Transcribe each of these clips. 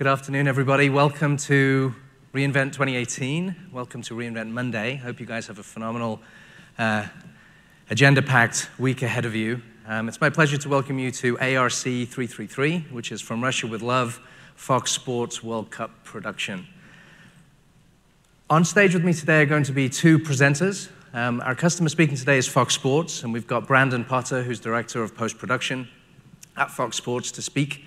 Good afternoon, everybody. Welcome to reInvent 2018. Welcome to reInvent Monday. Hope you guys have a phenomenal uh, agenda-packed week ahead of you. Um, it's my pleasure to welcome you to ARC 333, which is From Russia with Love, Fox Sports World Cup production. On stage with me today are going to be two presenters. Um, our customer speaking today is Fox Sports, and we've got Brandon Potter, who's Director of Post-Production at Fox Sports, to speak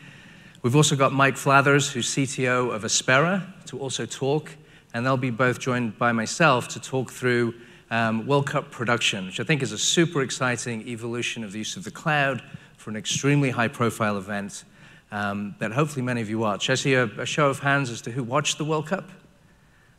We've also got Mike Flathers, who's CTO of Aspera, to also talk, and they'll be both joined by myself to talk through um, World Cup production, which I think is a super exciting evolution of the use of the cloud for an extremely high profile event um, that hopefully many of you watch. I see a, a show of hands as to who watched the World Cup.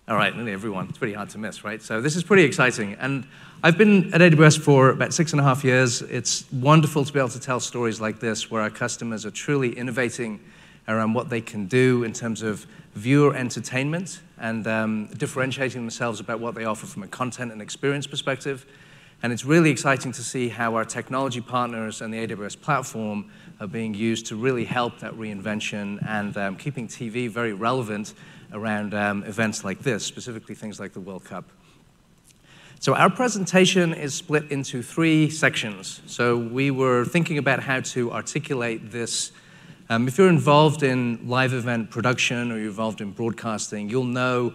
All right, nearly everyone. It's pretty hard to miss, right? So this is pretty exciting. And I've been at AWS for about six and a half years. It's wonderful to be able to tell stories like this where our customers are truly innovating around what they can do in terms of viewer entertainment and um, differentiating themselves about what they offer from a content and experience perspective. And it's really exciting to see how our technology partners and the AWS platform are being used to really help that reinvention and um, keeping TV very relevant around um, events like this, specifically things like the World Cup. So our presentation is split into three sections. So we were thinking about how to articulate this um, if you're involved in live event production or you're involved in broadcasting, you'll know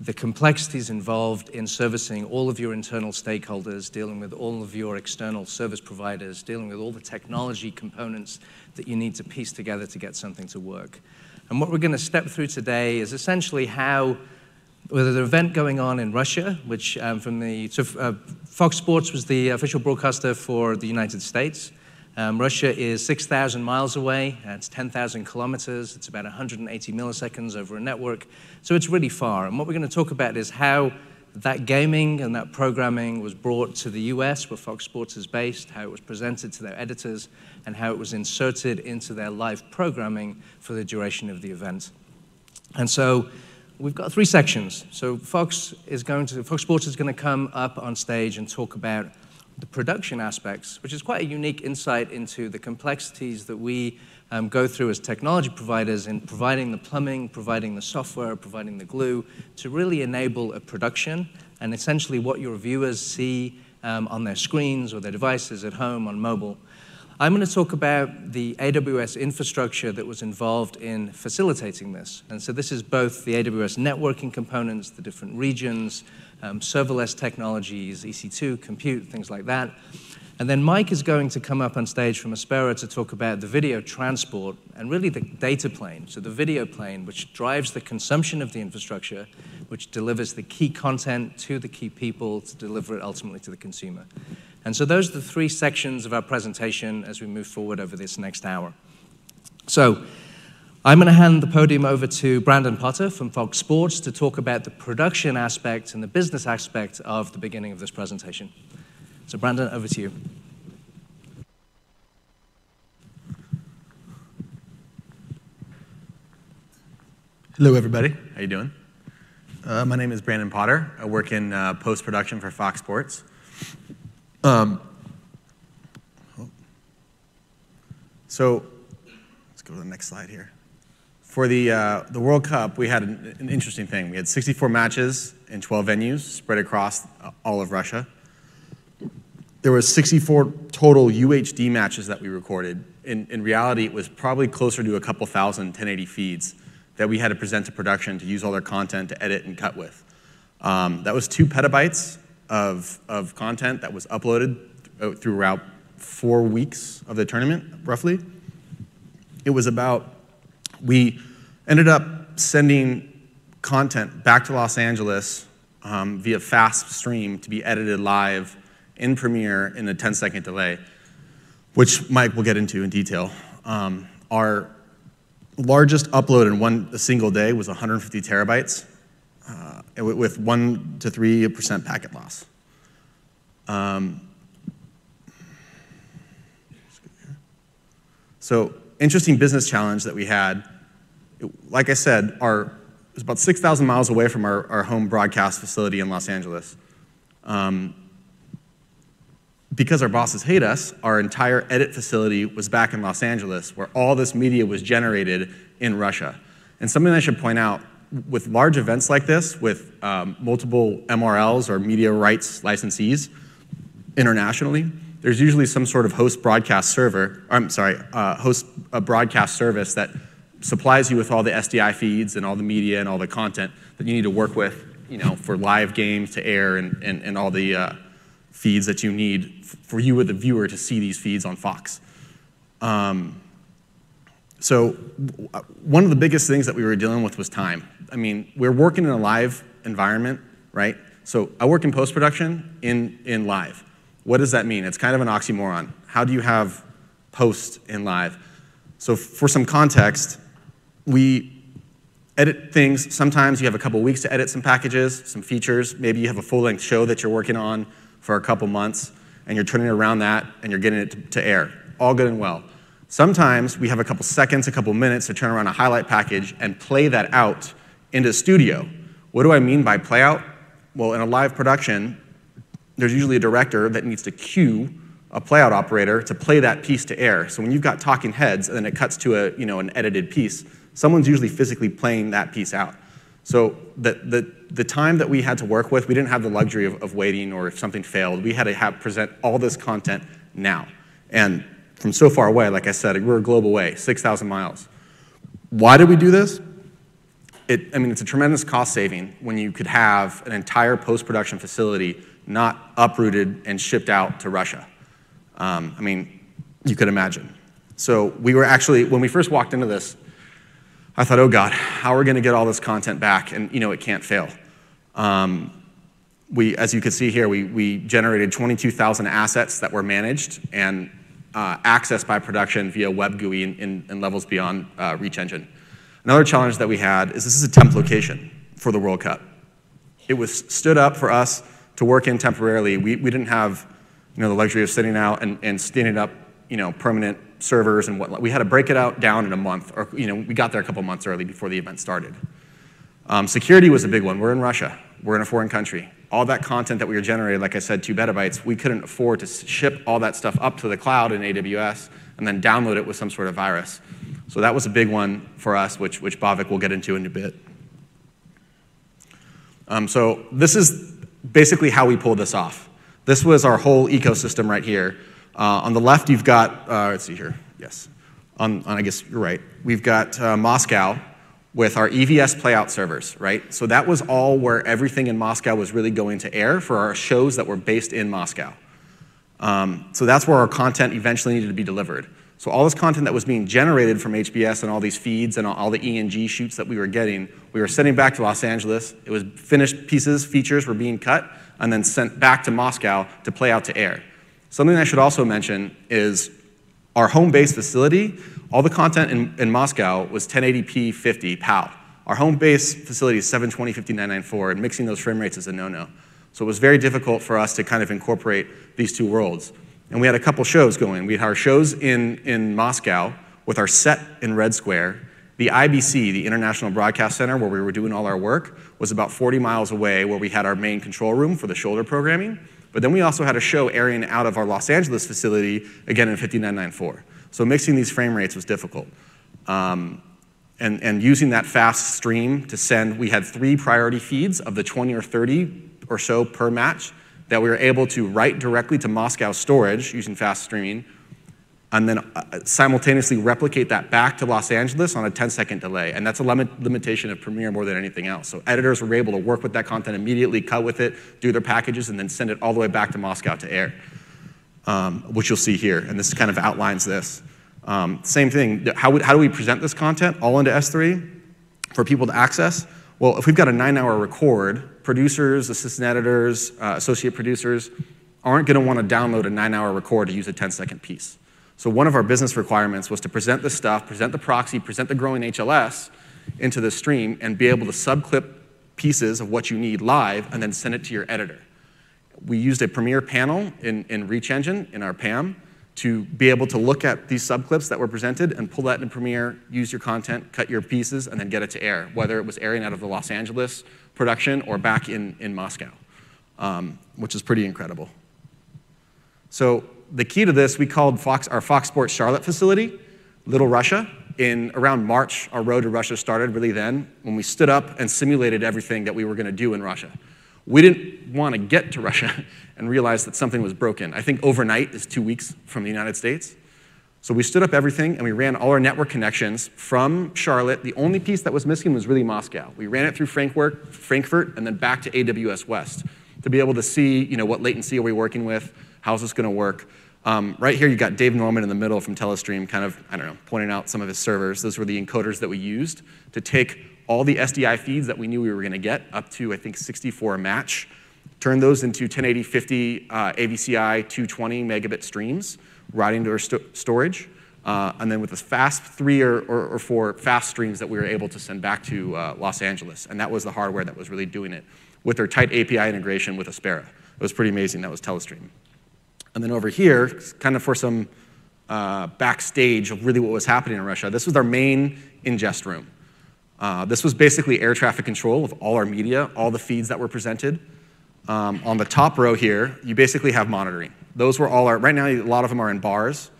the complexities involved in servicing all of your internal stakeholders, dealing with all of your external service providers, dealing with all the technology components that you need to piece together to get something to work. And what we're going to step through today is essentially how, with an event going on in Russia, which um, from the, so uh, Fox Sports was the official broadcaster for the United States. Um, Russia is 6,000 miles away. Uh, it's 10,000 kilometers. It's about 180 milliseconds over a network. So it's really far. And what we're going to talk about is how that gaming and that programming was brought to the US, where Fox Sports is based, how it was presented to their editors, and how it was inserted into their live programming for the duration of the event. And so we've got three sections. So Fox is going to, Fox Sports is going to come up on stage and talk about the production aspects, which is quite a unique insight into the complexities that we um, go through as technology providers in providing the plumbing, providing the software, providing the glue to really enable a production and essentially what your viewers see um, on their screens or their devices at home on mobile. I'm going to talk about the AWS infrastructure that was involved in facilitating this. And so this is both the AWS networking components, the different regions, um, serverless technologies, EC2, compute, things like that. And then Mike is going to come up on stage from Aspera to talk about the video transport and really the data plane, so the video plane, which drives the consumption of the infrastructure, which delivers the key content to the key people to deliver it ultimately to the consumer. And so those are the three sections of our presentation as we move forward over this next hour. So I'm going to hand the podium over to Brandon Potter from Fox Sports to talk about the production aspect and the business aspect of the beginning of this presentation. So Brandon, over to you. Hello, everybody. How you doing? Uh, my name is Brandon Potter. I work in uh, post-production for Fox Sports. Um, so let's go to the next slide here. For the, uh, the World Cup, we had an, an, interesting thing. We had 64 matches in 12 venues spread across uh, all of Russia. There were 64 total UHD matches that we recorded. In, in reality, it was probably closer to a couple thousand 1080 feeds that we had to present to production to use all their content to edit and cut with. Um, that was two petabytes of, of content that was uploaded throughout four weeks of the tournament, roughly. It was about, we ended up sending content back to Los Angeles um, via fast stream to be edited live in Premiere in a 10 second delay, which Mike will get into in detail. Um, our largest upload in one single day was 150 terabytes uh, with 1 to 3% packet loss. Um, so interesting business challenge that we had. Like I said, our, it was about 6,000 miles away from our, our home broadcast facility in Los Angeles. Um, because our bosses hate us, our entire edit facility was back in Los Angeles, where all this media was generated in Russia. And something I should point out, with large events like this, with um, multiple MRLs or media rights licensees internationally, there's usually some sort of host broadcast server, I'm sorry, uh, host a broadcast service that supplies you with all the SDI feeds and all the media and all the content that you need to work with, you know, for live games to air and, and, and all the uh, feeds that you need for you, the viewer, to see these feeds on Fox. Um, so one of the biggest things that we were dealing with was time. I mean, we're working in a live environment, right? So I work in post-production in, in live. What does that mean? It's kind of an oxymoron. How do you have post in live? So for some context, we edit things. Sometimes you have a couple weeks to edit some packages, some features. Maybe you have a full-length show that you're working on for a couple months, and you're turning around that, and you're getting it to, to air. All good and well. Sometimes we have a couple seconds, a couple minutes to turn around a highlight package and play that out into studio. What do I mean by play out? Well, in a live production, there's usually a director that needs to cue a playout operator to play that piece to air. So when you've got talking heads and then it cuts to a, you know, an edited piece, someone's usually physically playing that piece out. So the, the, the time that we had to work with, we didn't have the luxury of, of waiting or if something failed. We had to have, present all this content now. And from so far away, like I said, we're a global way, 6,000 miles. Why did we do this? It, I mean, it's a tremendous cost saving when you could have an entire post-production facility not uprooted and shipped out to Russia. Um, I mean, you could imagine. So we were actually, when we first walked into this, I thought, oh God, how are we going to get all this content back? And you know, it can't fail. Um, we, as you can see here, we, we generated 22,000 assets that were managed and uh, accessed by production via web GUI in, Levels Beyond uh, Reach Engine. Another challenge that we had is this is a temp location for the World Cup. It was stood up for us to work in temporarily. We, we didn't have you know, the luxury of sitting out and, and standing up you know, permanent servers and whatnot. We had to break it out down in a month, or you know, we got there a couple months early before the event started. Um, security was a big one. We're in Russia. We're in a foreign country all that content that we were generating, like I said, two petabytes, we couldn't afford to ship all that stuff up to the cloud in AWS and then download it with some sort of virus. So that was a big one for us, which, which Bhavik will get into in a bit. Um, so this is basically how we pulled this off. This was our whole ecosystem right here. Uh, on the left, you've got, uh, let's see here, yes. On, on, I guess you're right. We've got uh, Moscow, with our EVS playout servers, right? So that was all where everything in Moscow was really going to air for our shows that were based in Moscow. Um, so that's where our content eventually needed to be delivered. So all this content that was being generated from HBS and all these feeds and all the ENG shoots that we were getting, we were sending back to Los Angeles. It was finished pieces, features were being cut, and then sent back to Moscow to play out to air. Something I should also mention is our home base facility all the content in, in Moscow was 1080p 50 PAL. Our home base facility is 720 5994, and mixing those frame rates is a no-no. So it was very difficult for us to kind of incorporate these two worlds. And we had a couple shows going. We had our shows in, in Moscow with our set in Red Square. The IBC, the International Broadcast Center, where we were doing all our work, was about 40 miles away where we had our main control room for the shoulder programming. But then we also had a show airing out of our Los Angeles facility, again in 5994. So mixing these frame rates was difficult. Um, and, and using that fast stream to send, we had three priority feeds of the 20 or 30 or so per match that we were able to write directly to Moscow storage using fast streaming, and then uh, simultaneously replicate that back to Los Angeles on a 10 second delay. And that's a limit, limitation of Premiere more than anything else. So editors were able to work with that content immediately, cut with it, do their packages, and then send it all the way back to Moscow to air um, which you'll see here. And this kind of outlines this. Um, same thing, how, how do we present this content all into S3 for people to access? Well, if we've got a nine hour record, producers, assistant editors, uh, associate producers aren't going to want to download a nine hour record to use a 10 second piece. So one of our business requirements was to present the stuff, present the proxy, present the growing HLS into the stream, and be able to subclip pieces of what you need live and then send it to your editor we used a Premiere panel in, in Reach Engine in our PAM to be able to look at these subclips that were presented and pull that in Premiere, use your content, cut your pieces, and then get it to air, whether it was airing out of the Los Angeles production or back in, in Moscow, um, which is pretty incredible. So the key to this, we called Fox, our Fox Sports Charlotte facility Little Russia. in around March, our road to Russia started really then, when we stood up and simulated everything that we were going to do in Russia. We didn't want to get to Russia and realize that something was broken. I think overnight is two weeks from the United States. So we stood up everything and we ran all our network connections from Charlotte. The only piece that was missing was really Moscow. We ran it through Frankfurt, Frankfurt and then back to AWS West to be able to see you know, what latency are we working with, how's this going to work. Um, right here, you got Dave Norman in the middle from Telestream, kind of, I don't know, pointing out some of his servers. Those were the encoders that we used to take all the SDI feeds that we knew we were going to get, up to, I think, 64 a match, turn those into 1080, 50 uh, AVCI 220 megabit streams, routing to our st storage, uh, and then with the fast three or, or, or, four fast streams that we were able to send back to uh, Los Angeles. And that was the hardware that was really doing it with their tight API integration with Aspera. It was pretty amazing. That was Telestream. And then over here, kind of for some uh, backstage of really what was happening in Russia, this was our main ingest room. Uh, this was basically air traffic control of all our media, all the feeds that were presented. Um, on the top row here, you basically have monitoring. Those were all our, right now, a lot of them are in bars.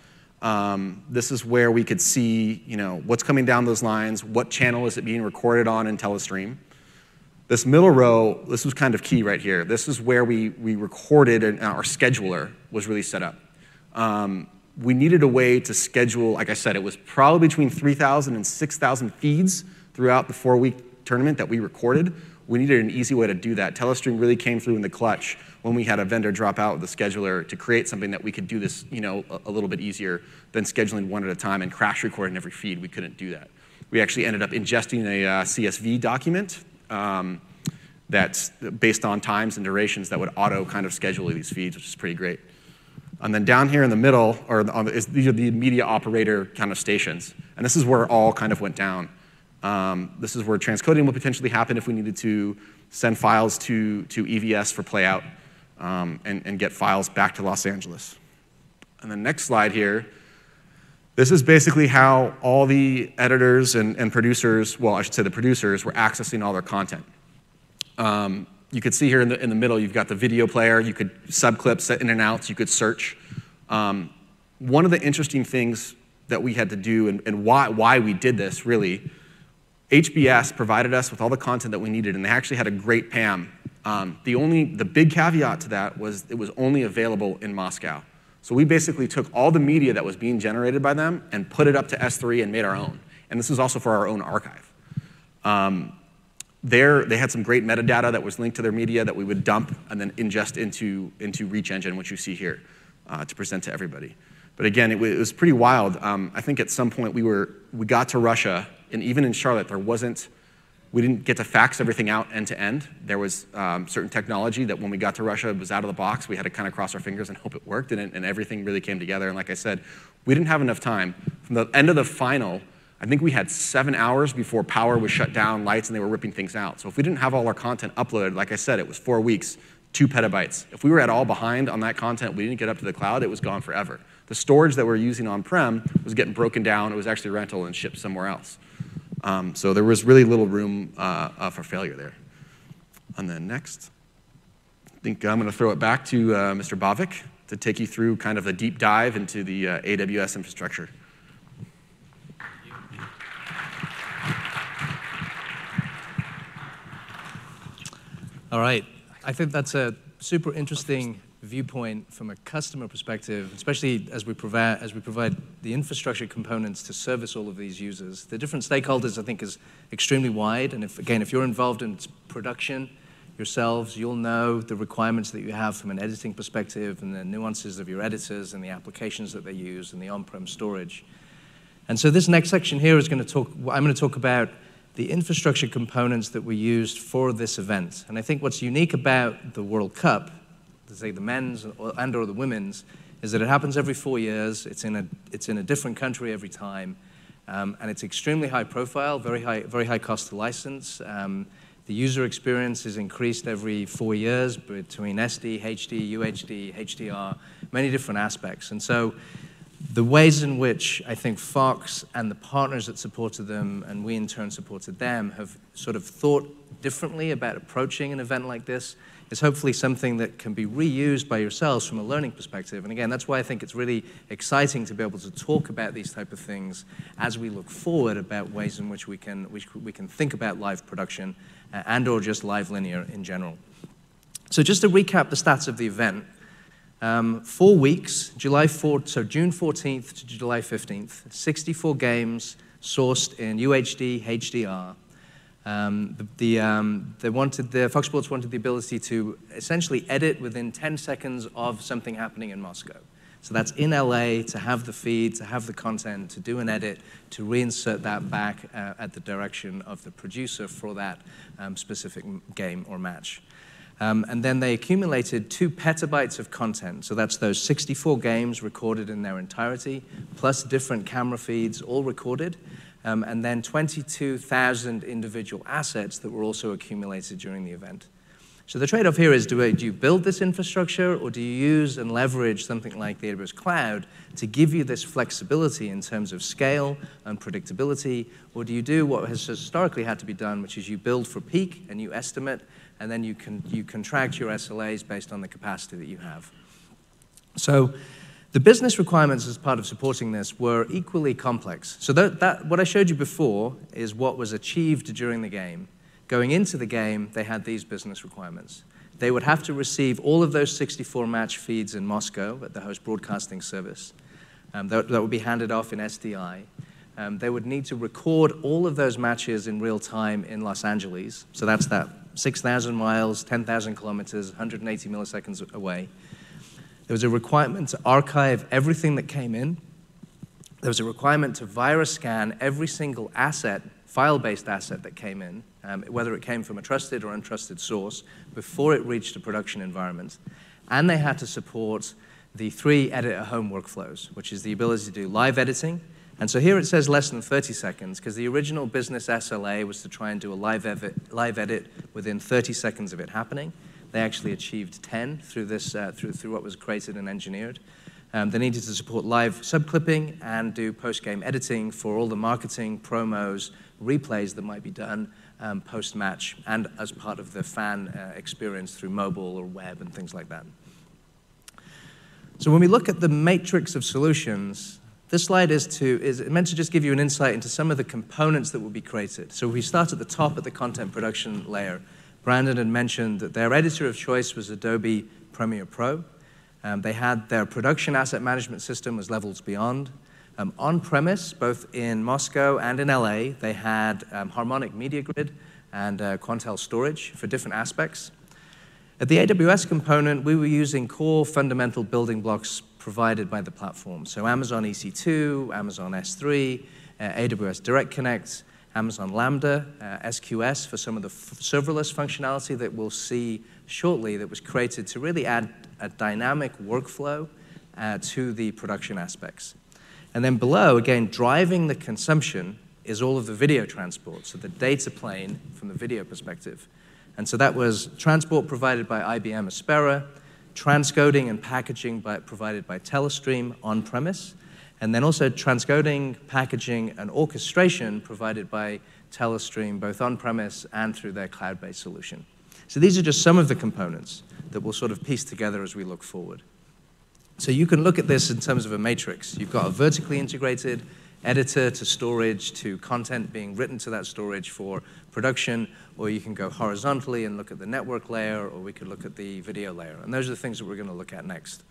Um, this is where we could see, you know, what's coming down those lines, what channel is it being recorded on in Telestream. This middle row, this was kind of key right here. This is where we, we recorded and our scheduler was really set up. Um, we needed a way to schedule, like I said, it was probably between 3,000 and 6,000 feeds throughout the four-week tournament that we recorded. We needed an easy way to do that. Telestream really came through in the clutch when we had a vendor drop out with the scheduler to create something that we could do this you know, a, a little bit easier than scheduling one at a time and crash recording every feed. We couldn't do that. We actually ended up ingesting a uh, CSV document um, that's based on times and durations that would auto kind of schedule these feeds, which is pretty great. And then down here in the middle, or the, is, these are the media operator kind of stations. And this is where it all kind of went down. Um, this is where transcoding would potentially happen if we needed to send files to, to EVS for playout um, and, and get files back to Los Angeles. And the next slide here, this is basically how all the editors and, and producers, well, I should say the producers, were accessing all their content. Um, you could see here in the, in the middle, you've got the video player, you could subclip, set in and outs, you could search. Um, one of the interesting things that we had to do and, and why, why we did this really HBS provided us with all the content that we needed, and they actually had a great PAM. Um, the only, the big caveat to that was it was only available in Moscow. So we basically took all the media that was being generated by them and put it up to S3 and made our own. And this was also for our own archive. Um, there, they had some great metadata that was linked to their media that we would dump and then ingest into, into Reach Engine, which you see here, uh, to present to everybody. But again, it, it was pretty wild. Um, I think at some point we, were, we got to Russia and even in Charlotte, there wasn't, we didn't get to fax everything out end to end. There was um, certain technology that when we got to Russia, it was out of the box. We had to kind of cross our fingers and hope it worked, and, and everything really came together. And like I said, we didn't have enough time. From the end of the final, I think we had seven hours before power was shut down, lights, and they were ripping things out. So if we didn't have all our content uploaded, like I said, it was four weeks, two petabytes. If we were at all behind on that content, we didn't get up to the cloud, it was gone forever. The storage that we we're using on-prem was getting broken down. It was actually rental and shipped somewhere else. Um, so there was really little room uh, uh, for failure there. And then next, I think I'm going to throw it back to uh, Mr. Bhavik to take you through kind of a deep dive into the uh, AWS infrastructure. All right. I think that's a super interesting viewpoint from a customer perspective, especially as we provide as we provide the infrastructure components to service all of these users. The different stakeholders, I think, is extremely wide. And if again, if you're involved in production yourselves, you'll know the requirements that you have from an editing perspective and the nuances of your editors and the applications that they use and the on-prem storage. And so this next section here is going to talk. I'm going to talk about the infrastructure components that we used for this event. And I think what's unique about the World Cup say the men's and or the women's, is that it happens every four years. It's in a, it's in a different country every time. Um, and it's extremely high profile, very high, very high cost to license. Um, the user experience is increased every four years between SD, HD, UHD, HDR, many different aspects. And so the ways in which I think Fox and the partners that supported them, and we in turn supported them, have sort of thought differently about approaching an event like this is hopefully something that can be reused by yourselves from a learning perspective. And again, that's why I think it's really exciting to be able to talk about these type of things as we look forward about ways in which we can, which we can think about live production uh, and or just live linear in general. So just to recap the stats of the event, um, four weeks, July 4th, so June 14th to July 15th, 64 games sourced in UHD, HDR. Um, the, the, um, they wanted the Fox Sports wanted the ability to essentially edit within 10 seconds of something happening in Moscow. So that's in LA to have the feed, to have the content, to do an edit, to reinsert that back uh, at the direction of the producer for that um, specific game or match. Um, and then they accumulated two petabytes of content. So that's those 64 games recorded in their entirety, plus different camera feeds, all recorded. Um, and then 22,000 individual assets that were also accumulated during the event. So the trade-off here is, do, do you build this infrastructure or do you use and leverage something like the AWS Cloud to give you this flexibility in terms of scale and predictability, or do you do what has historically had to be done, which is you build for peak and you estimate, and then you, can, you contract your SLAs based on the capacity that you have. So the business requirements as part of supporting this were equally complex. So that, that, what I showed you before is what was achieved during the game. Going into the game, they had these business requirements. They would have to receive all of those 64 match feeds in Moscow at the host broadcasting service. Um, that, that, would be handed off in SDI. Um, they would need to record all of those matches in real time in Los Angeles. So that's that 6,000 miles, 10,000 kilometers, 180 milliseconds away. There was a requirement to archive everything that came in. There was a requirement to virus scan every single asset, file based asset that came in um, whether it came from a trusted or untrusted source, before it reached a production environment. And they had to support the three edit at home workflows, which is the ability to do live editing. And so here it says less than 30 seconds, because the original business SLA was to try and do a live, live edit within 30 seconds of it happening. They actually achieved 10 through, this, uh, through, through what was created and engineered. Um, they needed to support live subclipping and do post game editing for all the marketing, promos, replays that might be done um, post match and as part of the fan uh, experience through mobile or web and things like that. So when we look at the matrix of solutions, this slide is, to, is meant to just give you an insight into some of the components that will be created. So we start at the top at the content production layer. Brandon had mentioned that their editor of choice was Adobe Premiere Pro. Um, they had their production asset management system was Levels Beyond. Um, on premise, both in Moscow and in LA, they had um, Harmonic Media Grid and uh, Quantel storage for different aspects. At the AWS component, we were using core fundamental building blocks provided by the platform. So Amazon EC2, Amazon S3, uh, AWS Direct Connect, Amazon Lambda, uh, SQS for some of the serverless functionality that we'll see shortly that was created to really add a dynamic workflow uh, to the production aspects. And then below, again, driving the consumption is all of the video transport, so the data plane from the video perspective. And so that was transport provided by IBM Aspera, transcoding and packaging by, provided by Telestream on premise, and then also transcoding, packaging, and orchestration provided by Telestream both on premise and through their cloud based solution. So these are just some of the components that we'll sort of piece together as we look forward. So you can look at this in terms of a matrix. You've got a vertically integrated editor to storage to content being written to that storage for production, or you can go horizontally and look at the network layer, or we could look at the video layer. And those are the things that we're going to look at next.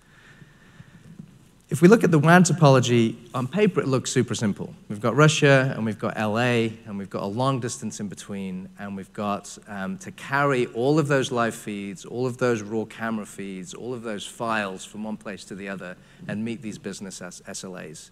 If we look at the WAN topology, on paper it looks super simple. We've got Russia, and we've got LA, and we've got a long distance in between, and we've got um, to carry all of those live feeds, all of those raw camera feeds, all of those files from one place to the other, and meet these business SLAs.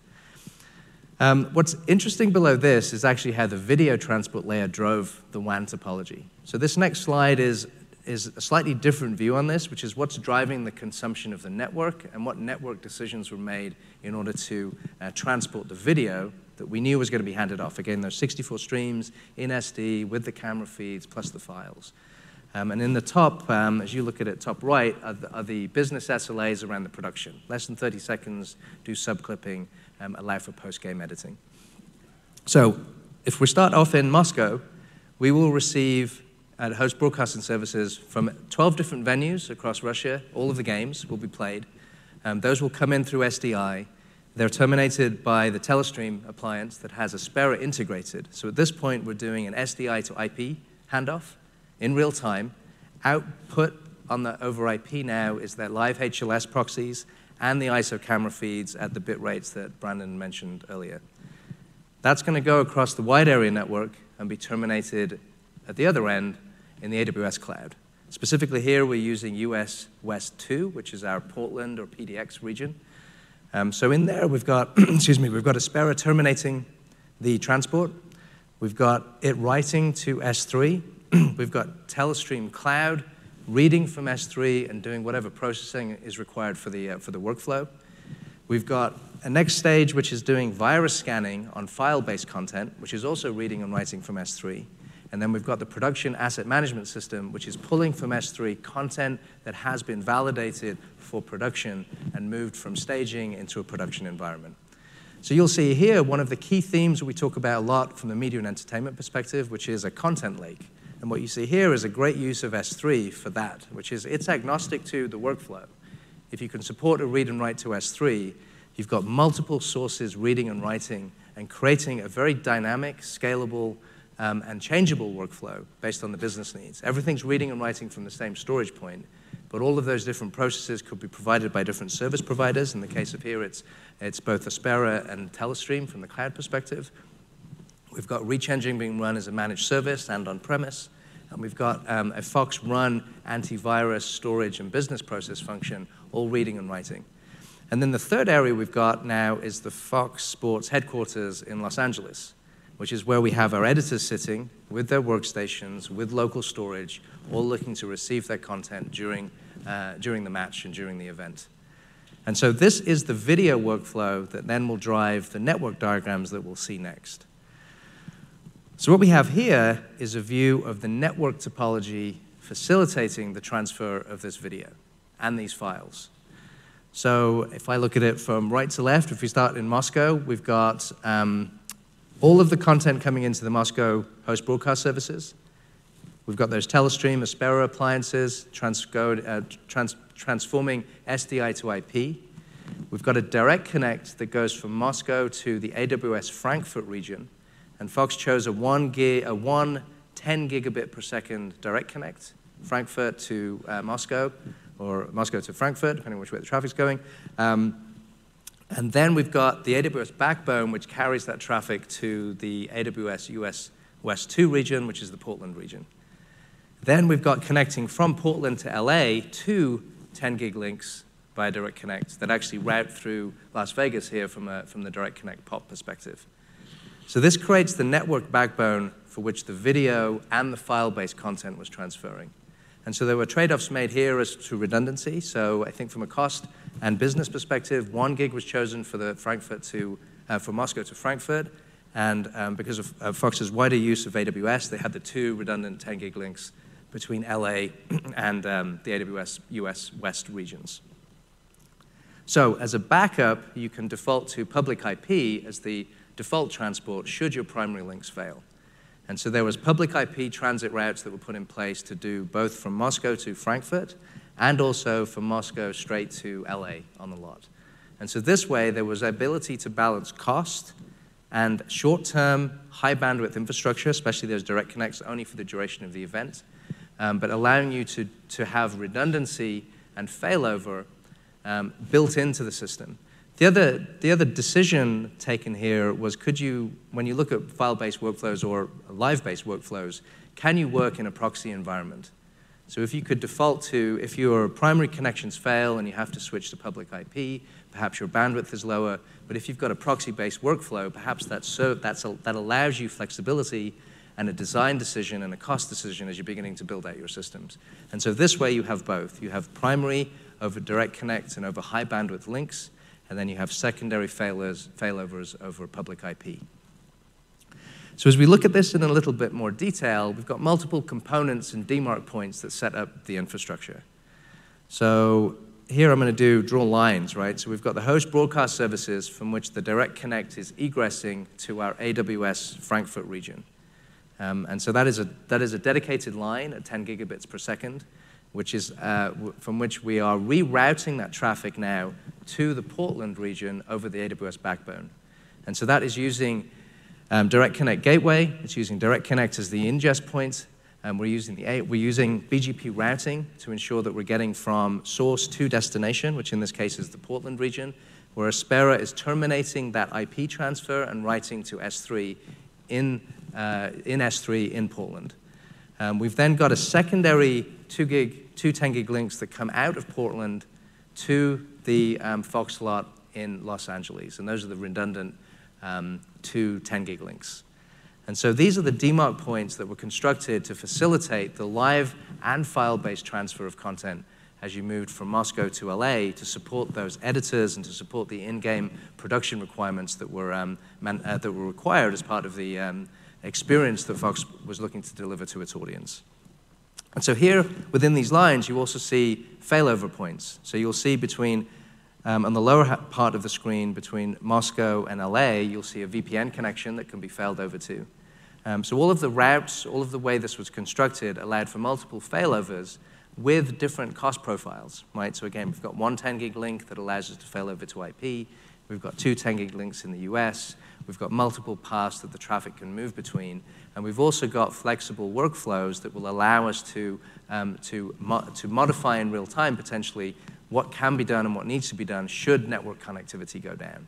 Um, what's interesting below this is actually how the video transport layer drove the WAN topology. So this next slide is is a slightly different view on this, which is what's driving the consumption of the network and what network decisions were made in order to uh, transport the video that we knew was going to be handed off. Again, those 64 streams in SD with the camera feeds plus the files. Um, and in the top, um, as you look at it, top right, are the, are the, business SLAs around the production. Less than 30 seconds, do subclipping, um, allow for post-game editing. So if we start off in Moscow, we will receive at host broadcasting services from 12 different venues across Russia. All of the games will be played. Um, those will come in through SDI. They're terminated by the Telestream appliance that has Aspera integrated. So at this point, we're doing an SDI to IP handoff in real time. Output on the over IP now is their live HLS proxies and the ISO camera feeds at the bit rates that Brandon mentioned earlier. That's going to go across the wide area network and be terminated at the other end in the AWS cloud. Specifically here, we're using US West 2, which is our Portland or PDX region. Um, so in there, we've got, excuse me, we've got Aspera terminating the transport. We've got it writing to S3. we've got Telestream Cloud reading from S3 and doing whatever processing is required for the, uh, for the workflow. We've got a next stage which is doing virus scanning on file-based content, which is also reading and writing from S3. And then we've got the production asset management system, which is pulling from S3 content that has been validated for production and moved from staging into a production environment. So you'll see here one of the key themes we talk about a lot from the media and entertainment perspective, which is a content lake. And what you see here is a great use of S3 for that, which is it's agnostic to the workflow. If you can support a read and write to S3, you've got multiple sources reading and writing and creating a very dynamic, scalable, um, and changeable workflow based on the business needs. Everything's reading and writing from the same storage point, but all of those different processes could be provided by different service providers. In the case of here, it's, it's both Aspera and Telestream from the cloud perspective. We've got Reach Engine being run as a managed service and on-premise. And we've got um, a Fox Run antivirus storage and business process function, all reading and writing. And then the third area we've got now is the Fox Sports headquarters in Los Angeles which is where we have our editors sitting with their workstations, with local storage, all looking to receive their content during, uh, during the match and during the event. And so this is the video workflow that then will drive the network diagrams that we'll see next. So what we have here is a view of the network topology facilitating the transfer of this video and these files. So if I look at it from right to left, if we start in Moscow, we've got um, all of the content coming into the Moscow host broadcast services. We've got those Telestream, Aspera appliances, uh, trans transforming SDI to IP. We've got a direct connect that goes from Moscow to the AWS Frankfurt region. And Fox chose a one, gig, a one 10 gigabit per second direct connect, Frankfurt to uh, Moscow, or Moscow to Frankfurt, depending on which way the traffic's going. Um, and then we've got the AWS backbone, which carries that traffic to the AWS US West 2 region, which is the Portland region. Then we've got connecting from Portland to LA to 10 gig links via Direct Connect that actually route through Las Vegas here from, a, from the Direct Connect POP perspective. So this creates the network backbone for which the video and the file-based content was transferring. And so there were trade-offs made here as to redundancy. So I think from a cost and business perspective, one gig was chosen for the Frankfurt to, uh, for Moscow to Frankfurt. And um, because of uh, Fox's wider use of AWS, they had the two redundant 10 gig links between LA and um, the AWS US West regions. So as a backup, you can default to public IP as the default transport should your primary links fail. And so there was public IP transit routes that were put in place to do both from Moscow to Frankfurt and also from Moscow straight to LA on the lot. And so this way, there was ability to balance cost and short-term high bandwidth infrastructure, especially those direct connects only for the duration of the event, um, but allowing you to, to have redundancy and failover um, built into the system. The other, the other decision taken here was could you, when you look at file-based workflows or live-based workflows, can you work in a proxy environment? So if you could default to, if your primary connections fail and you have to switch to public IP, perhaps your bandwidth is lower, but if you've got a proxy-based workflow, perhaps that's a, that allows you flexibility and a design decision and a cost decision as you're beginning to build out your systems. And so this way you have both. You have primary over direct connects and over high bandwidth links, and then you have secondary failovers over public IP. So as we look at this in a little bit more detail, we've got multiple components and demarc points that set up the infrastructure. So here I'm going to do draw lines, right? So we've got the host broadcast services from which the direct connect is egressing to our AWS Frankfurt region. Um, and so that is, a, that is a dedicated line at 10 gigabits per second, which is, uh, from which we are rerouting that traffic now to the Portland region over the AWS backbone. And so that is using um, Direct Connect Gateway. It's using Direct Connect as the ingest point. And we're using, the, we're using BGP routing to ensure that we're getting from source to destination, which in this case is the Portland region, where Aspera is terminating that IP transfer and writing to S3 in, uh, in S3 in Portland. Um, we've then got a secondary 2 gig, two 10 gig links that come out of Portland to the um, Fox slot in Los Angeles. And those are the redundant um, two 10 gig links. And so these are the demarc points that were constructed to facilitate the live and file based transfer of content as you moved from Moscow to LA to support those editors and to support the in game production requirements that were, um, uh, that were required as part of the um, experience that Fox was looking to deliver to its audience. And so here, within these lines, you also see failover points. So you'll see between um, on the lower part of the screen between Moscow and LA, you'll see a VPN connection that can be failed over to. Um, so all of the routes, all of the way this was constructed allowed for multiple failovers with different cost profiles, right? So again, we've got one 10 gig link that allows us to fail over to IP. We've got two 10 gig links in the US. We've got multiple paths that the traffic can move between. And we've also got flexible workflows that will allow us to, um, to, mo to modify in real time potentially what can be done and what needs to be done should network connectivity go down.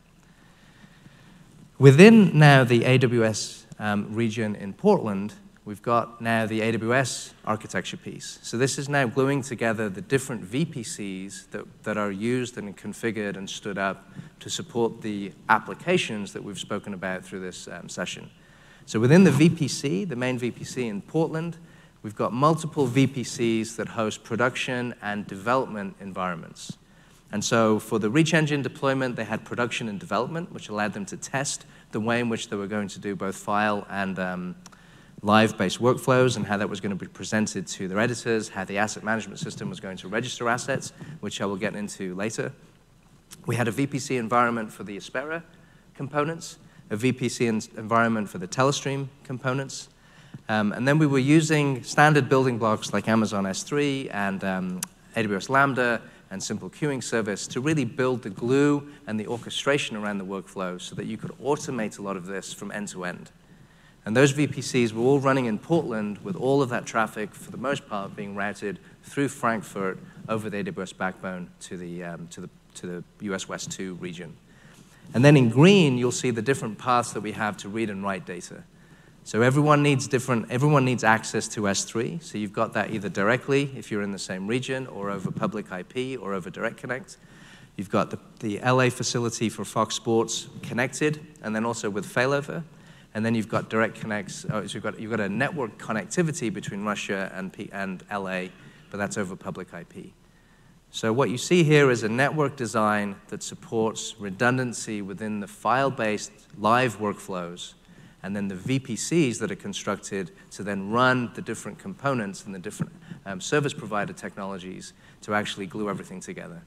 Within now the AWS um, region in Portland, we've got now the AWS architecture piece. So this is now gluing together the different VPCs that, that are used and configured and stood up to support the applications that we've spoken about through this um, session. So within the VPC, the main VPC in Portland, We've got multiple VPCs that host production and development environments. And so for the Reach Engine deployment, they had production and development, which allowed them to test the way in which they were going to do both file and um, live-based workflows and how that was going to be presented to their editors, how the asset management system was going to register assets, which I will get into later. We had a VPC environment for the Aspera components, a VPC environment for the Telestream components, um, and then we were using standard building blocks like Amazon S3 and um, AWS Lambda and simple queuing service to really build the glue and the orchestration around the workflow so that you could automate a lot of this from end to end. And those VPCs were all running in Portland with all of that traffic, for the most part, being routed through Frankfurt over the AWS backbone to the, um, to the, to the US West 2 region. And then in green, you'll see the different paths that we have to read and write data. So everyone needs different, everyone needs access to S3. So you've got that either directly if you're in the same region or over public IP or over Direct Connect. You've got the, the LA facility for Fox Sports connected and then also with failover. And then you've got direct connects, oh, so you've got, you've got a network connectivity between Russia and, P, and LA, but that's over public IP. So what you see here is a network design that supports redundancy within the file-based live workflows and then the VPCs that are constructed to then run the different components and the different um, service provider technologies to actually glue everything together.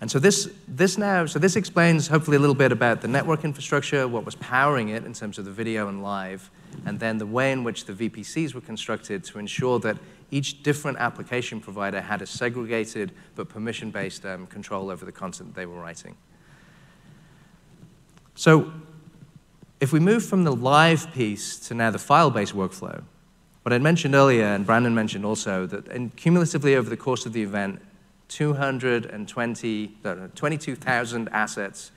And so this, this now, so this explains hopefully a little bit about the network infrastructure, what was powering it in terms of the video and live, and then the way in which the VPCs were constructed to ensure that each different application provider had a segregated but permission-based um, control over the content they were writing. So if we move from the live piece to now the file-based workflow, what I mentioned earlier, and Brandon mentioned also, that cumulatively over the course of the event, 220, 22,000 assets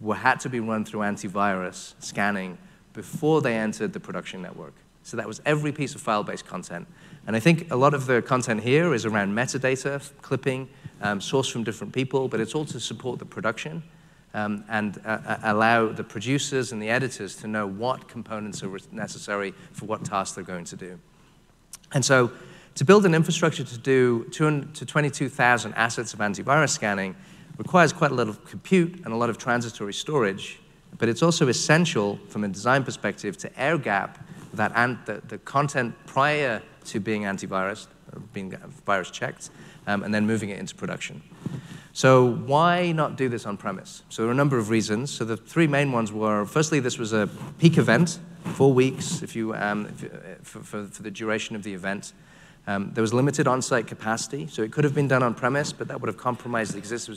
were, had to be run through antivirus scanning before they entered the production network. So that was every piece of file-based content. And I think a lot of the content here is around metadata, clipping, um, sourced from different people, but it's all to support the production um, and uh, uh, allow the producers and the editors to know what components are necessary for what tasks they're going to do. And so to build an infrastructure to do to 22,000 assets of antivirus scanning requires quite a lot of compute and a lot of transitory storage but it's also essential from a design perspective to air gap that the, the content prior to being antivirus, being virus checked, um, and then moving it into production. So why not do this on premise? So there are a number of reasons. So the three main ones were, firstly, this was a peak event, four weeks if you, um, if, uh, for, for, for, the duration of the event. Um, there was limited on-site capacity, so it could have been done on premise, but that would have compromised exist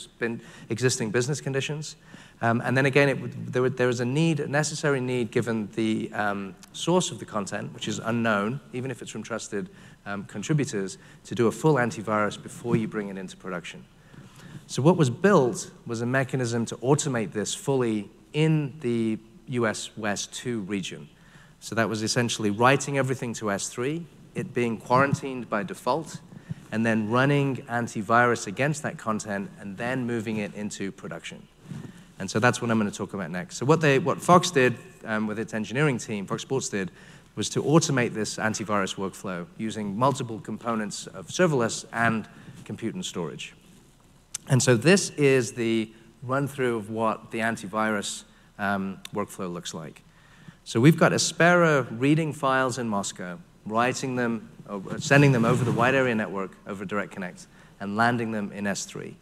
existing business conditions. Um, and then again, it, there, there, was a need, a necessary need, given the um, source of the content, which is unknown, even if it's from trusted um, contributors, to do a full antivirus before you bring it into production. So what was built was a mechanism to automate this fully in the US West 2 region. So that was essentially writing everything to S3, it being quarantined by default, and then running antivirus against that content, and then moving it into production. And so that's what I'm going to talk about next. So what, they, what Fox did um, with its engineering team, Fox Sports did, was to automate this antivirus workflow using multiple components of serverless and compute and storage. And so this is the run through of what the antivirus um, workflow looks like. So we've got Aspera reading files in Moscow, writing them, sending them over the wide area network over Direct Connect, and landing them in S3.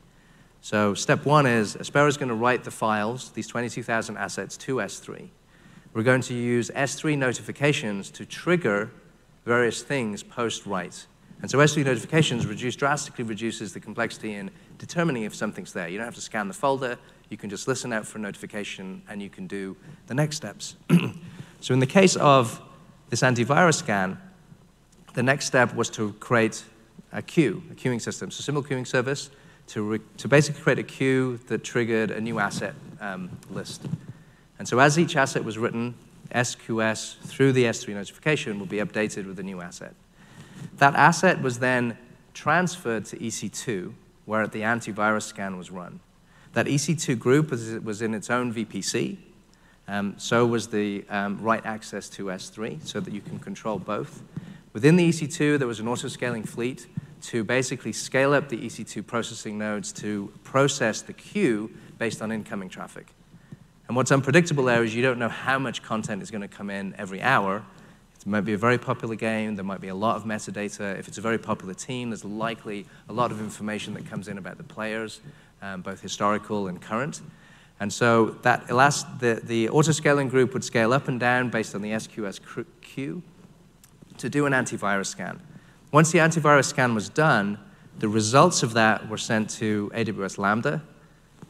So step one is Aspera is going to write the files, these 22,000 assets, to S3. We're going to use S3 notifications to trigger various things post-write. And so S3 notifications reduce, drastically reduces the complexity in determining if something's there. You don't have to scan the folder. You can just listen out for a notification, and you can do the next steps. so in the case of this antivirus scan, the next step was to create a queue, a queuing system, so a simple queuing service to, to basically create a queue that triggered a new asset um, list. And so as each asset was written, SQS through the S3 notification will be updated with a new asset. That asset was then transferred to EC2, where the antivirus scan was run. That EC2 group was, in its own VPC. Um, so was the um, write access to S3, so that you can control both. Within the EC2, there was an auto-scaling fleet to basically scale up the EC2 processing nodes to process the queue based on incoming traffic. And what's unpredictable there is you don't know how much content is going to come in every hour, it might be a very popular game. There might be a lot of metadata. If it's a very popular team, there's likely a lot of information that comes in about the players, um, both historical and current. And so that elast- the, the auto-scaling group would scale up and down based on the SQS queue to do an antivirus scan. Once the antivirus scan was done, the results of that were sent to AWS Lambda,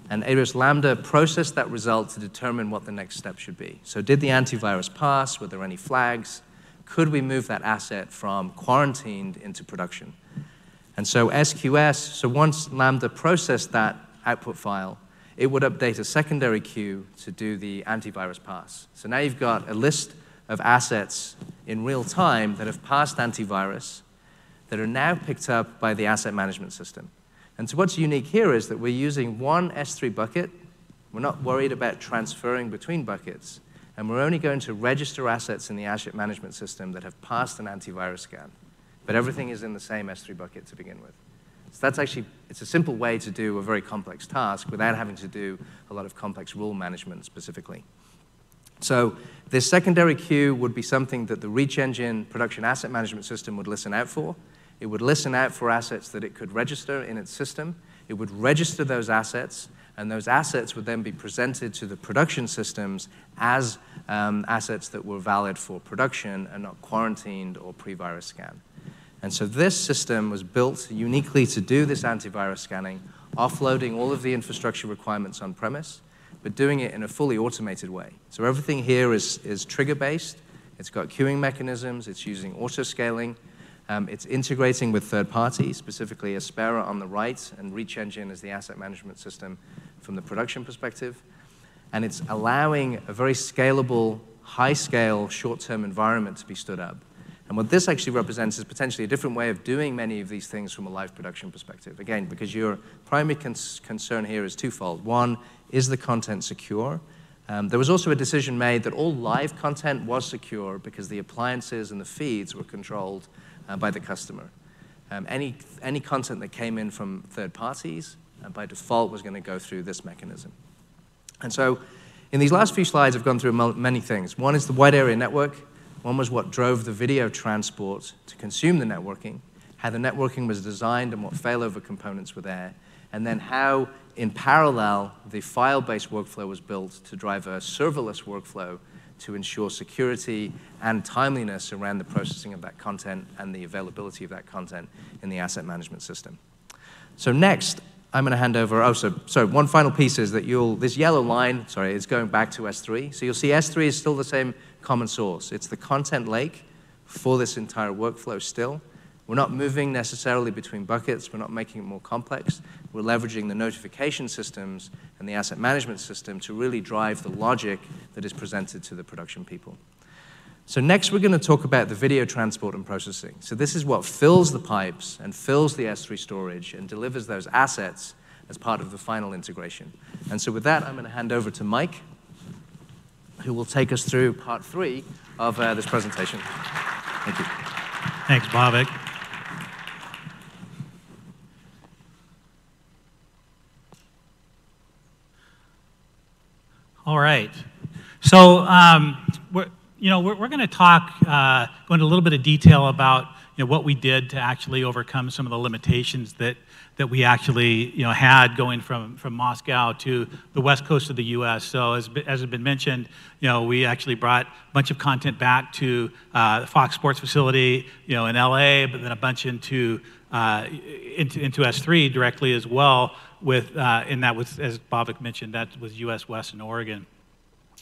and AWS Lambda processed that result to determine what the next step should be. So did the antivirus pass? Were there any flags? Could we move that asset from quarantined into production? And so SQS, so once Lambda processed that output file, it would update a secondary queue to do the antivirus pass. So now you've got a list of assets in real time that have passed antivirus that are now picked up by the asset management system. And so what's unique here is that we're using one S3 bucket. We're not worried about transferring between buckets and we're only going to register assets in the asset management system that have passed an antivirus scan. But everything is in the same S3 bucket to begin with. So that's actually, it's a simple way to do a very complex task without having to do a lot of complex rule management specifically. So this secondary queue would be something that the Reach Engine production asset management system would listen out for. It would listen out for assets that it could register in its system. It would register those assets, and those assets would then be presented to the production systems as um, assets that were valid for production and not quarantined or pre-virus scan. And so this system was built uniquely to do this antivirus scanning, offloading all of the infrastructure requirements on premise, but doing it in a fully automated way. So everything here is, is trigger-based. It's got queuing mechanisms. It's using auto-scaling. Um, it's integrating with third parties, specifically Aspera on the right, and Reach Engine is the asset management system from the production perspective. And it's allowing a very scalable, high scale, short term environment to be stood up. And what this actually represents is potentially a different way of doing many of these things from a live production perspective. Again, because your primary cons concern here is twofold. One, is the content secure? Um, there was also a decision made that all live content was secure because the appliances and the feeds were controlled uh, by the customer. Um, any, any content that came in from third parties and by default was going to go through this mechanism. And so In these last few slides, I've gone through many things. One is the wide area network. One was what drove the video transport to consume the networking, how the networking was designed and what failover components were there, and then how, in parallel, the file-based workflow was built to drive a serverless workflow to ensure security and timeliness around the processing of that content and the availability of that content in the asset management system. So next, I'm going to hand over. Oh, so, so one final piece is that you'll, this yellow line, sorry, is going back to S3. So you'll see S3 is still the same common source. It's the content lake for this entire workflow still. We're not moving necessarily between buckets. We're not making it more complex. We're leveraging the notification systems and the asset management system to really drive the logic that is presented to the production people. So next, we're going to talk about the video transport and processing. So this is what fills the pipes and fills the S3 storage and delivers those assets as part of the final integration. And so with that, I'm going to hand over to Mike, who will take us through part three of uh, this presentation. Thank you. Thanks, Bhavik. All right. So um, you know, we're, we're going to talk, uh, go into a little bit of detail about you know, what we did to actually overcome some of the limitations that, that we actually you know, had going from, from Moscow to the west coast of the U.S. So as, as has been mentioned, you know, we actually brought a bunch of content back to uh, the Fox Sports facility you know, in L.A., but then a bunch into, uh, into, into S3 directly as well, with, uh, and that was, as Bhavik mentioned, that was U.S. West and Oregon.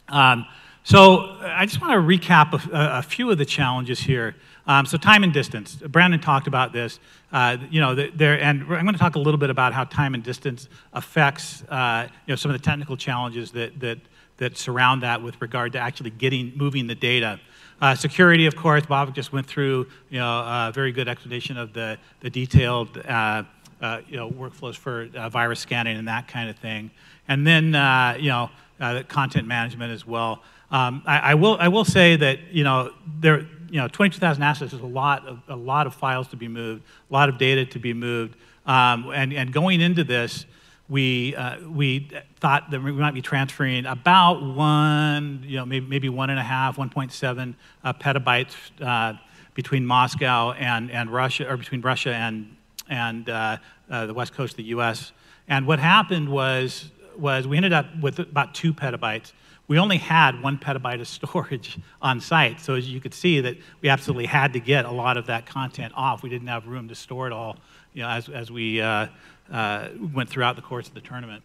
Um, so I just want to recap a, a few of the challenges here. Um, so time and distance. Brandon talked about this. Uh, you know, there, and I'm going to talk a little bit about how time and distance affects uh, you know some of the technical challenges that that that surround that with regard to actually getting moving the data. Uh, security, of course, Bob just went through you know a very good explanation of the the detailed uh, uh, you know workflows for uh, virus scanning and that kind of thing. And then you know content management as well. Um, I, I, will, I will say that, you know, there, you know, 22,000 assets is a lot, of, a lot of files to be moved, a lot of data to be moved. Um, and, and going into this, we, uh, we thought that we might be transferring about one, you know, maybe, maybe one and a half, 1.7 uh, petabytes uh, between Moscow and, and Russia, or between Russia and, and uh, uh, the west coast of the US. And what happened was, was we ended up with about two petabytes we only had one petabyte of storage on site. So as you could see that we absolutely had to get a lot of that content off. We didn't have room to store it all you know, as, as we uh, uh, went throughout the course of the tournament.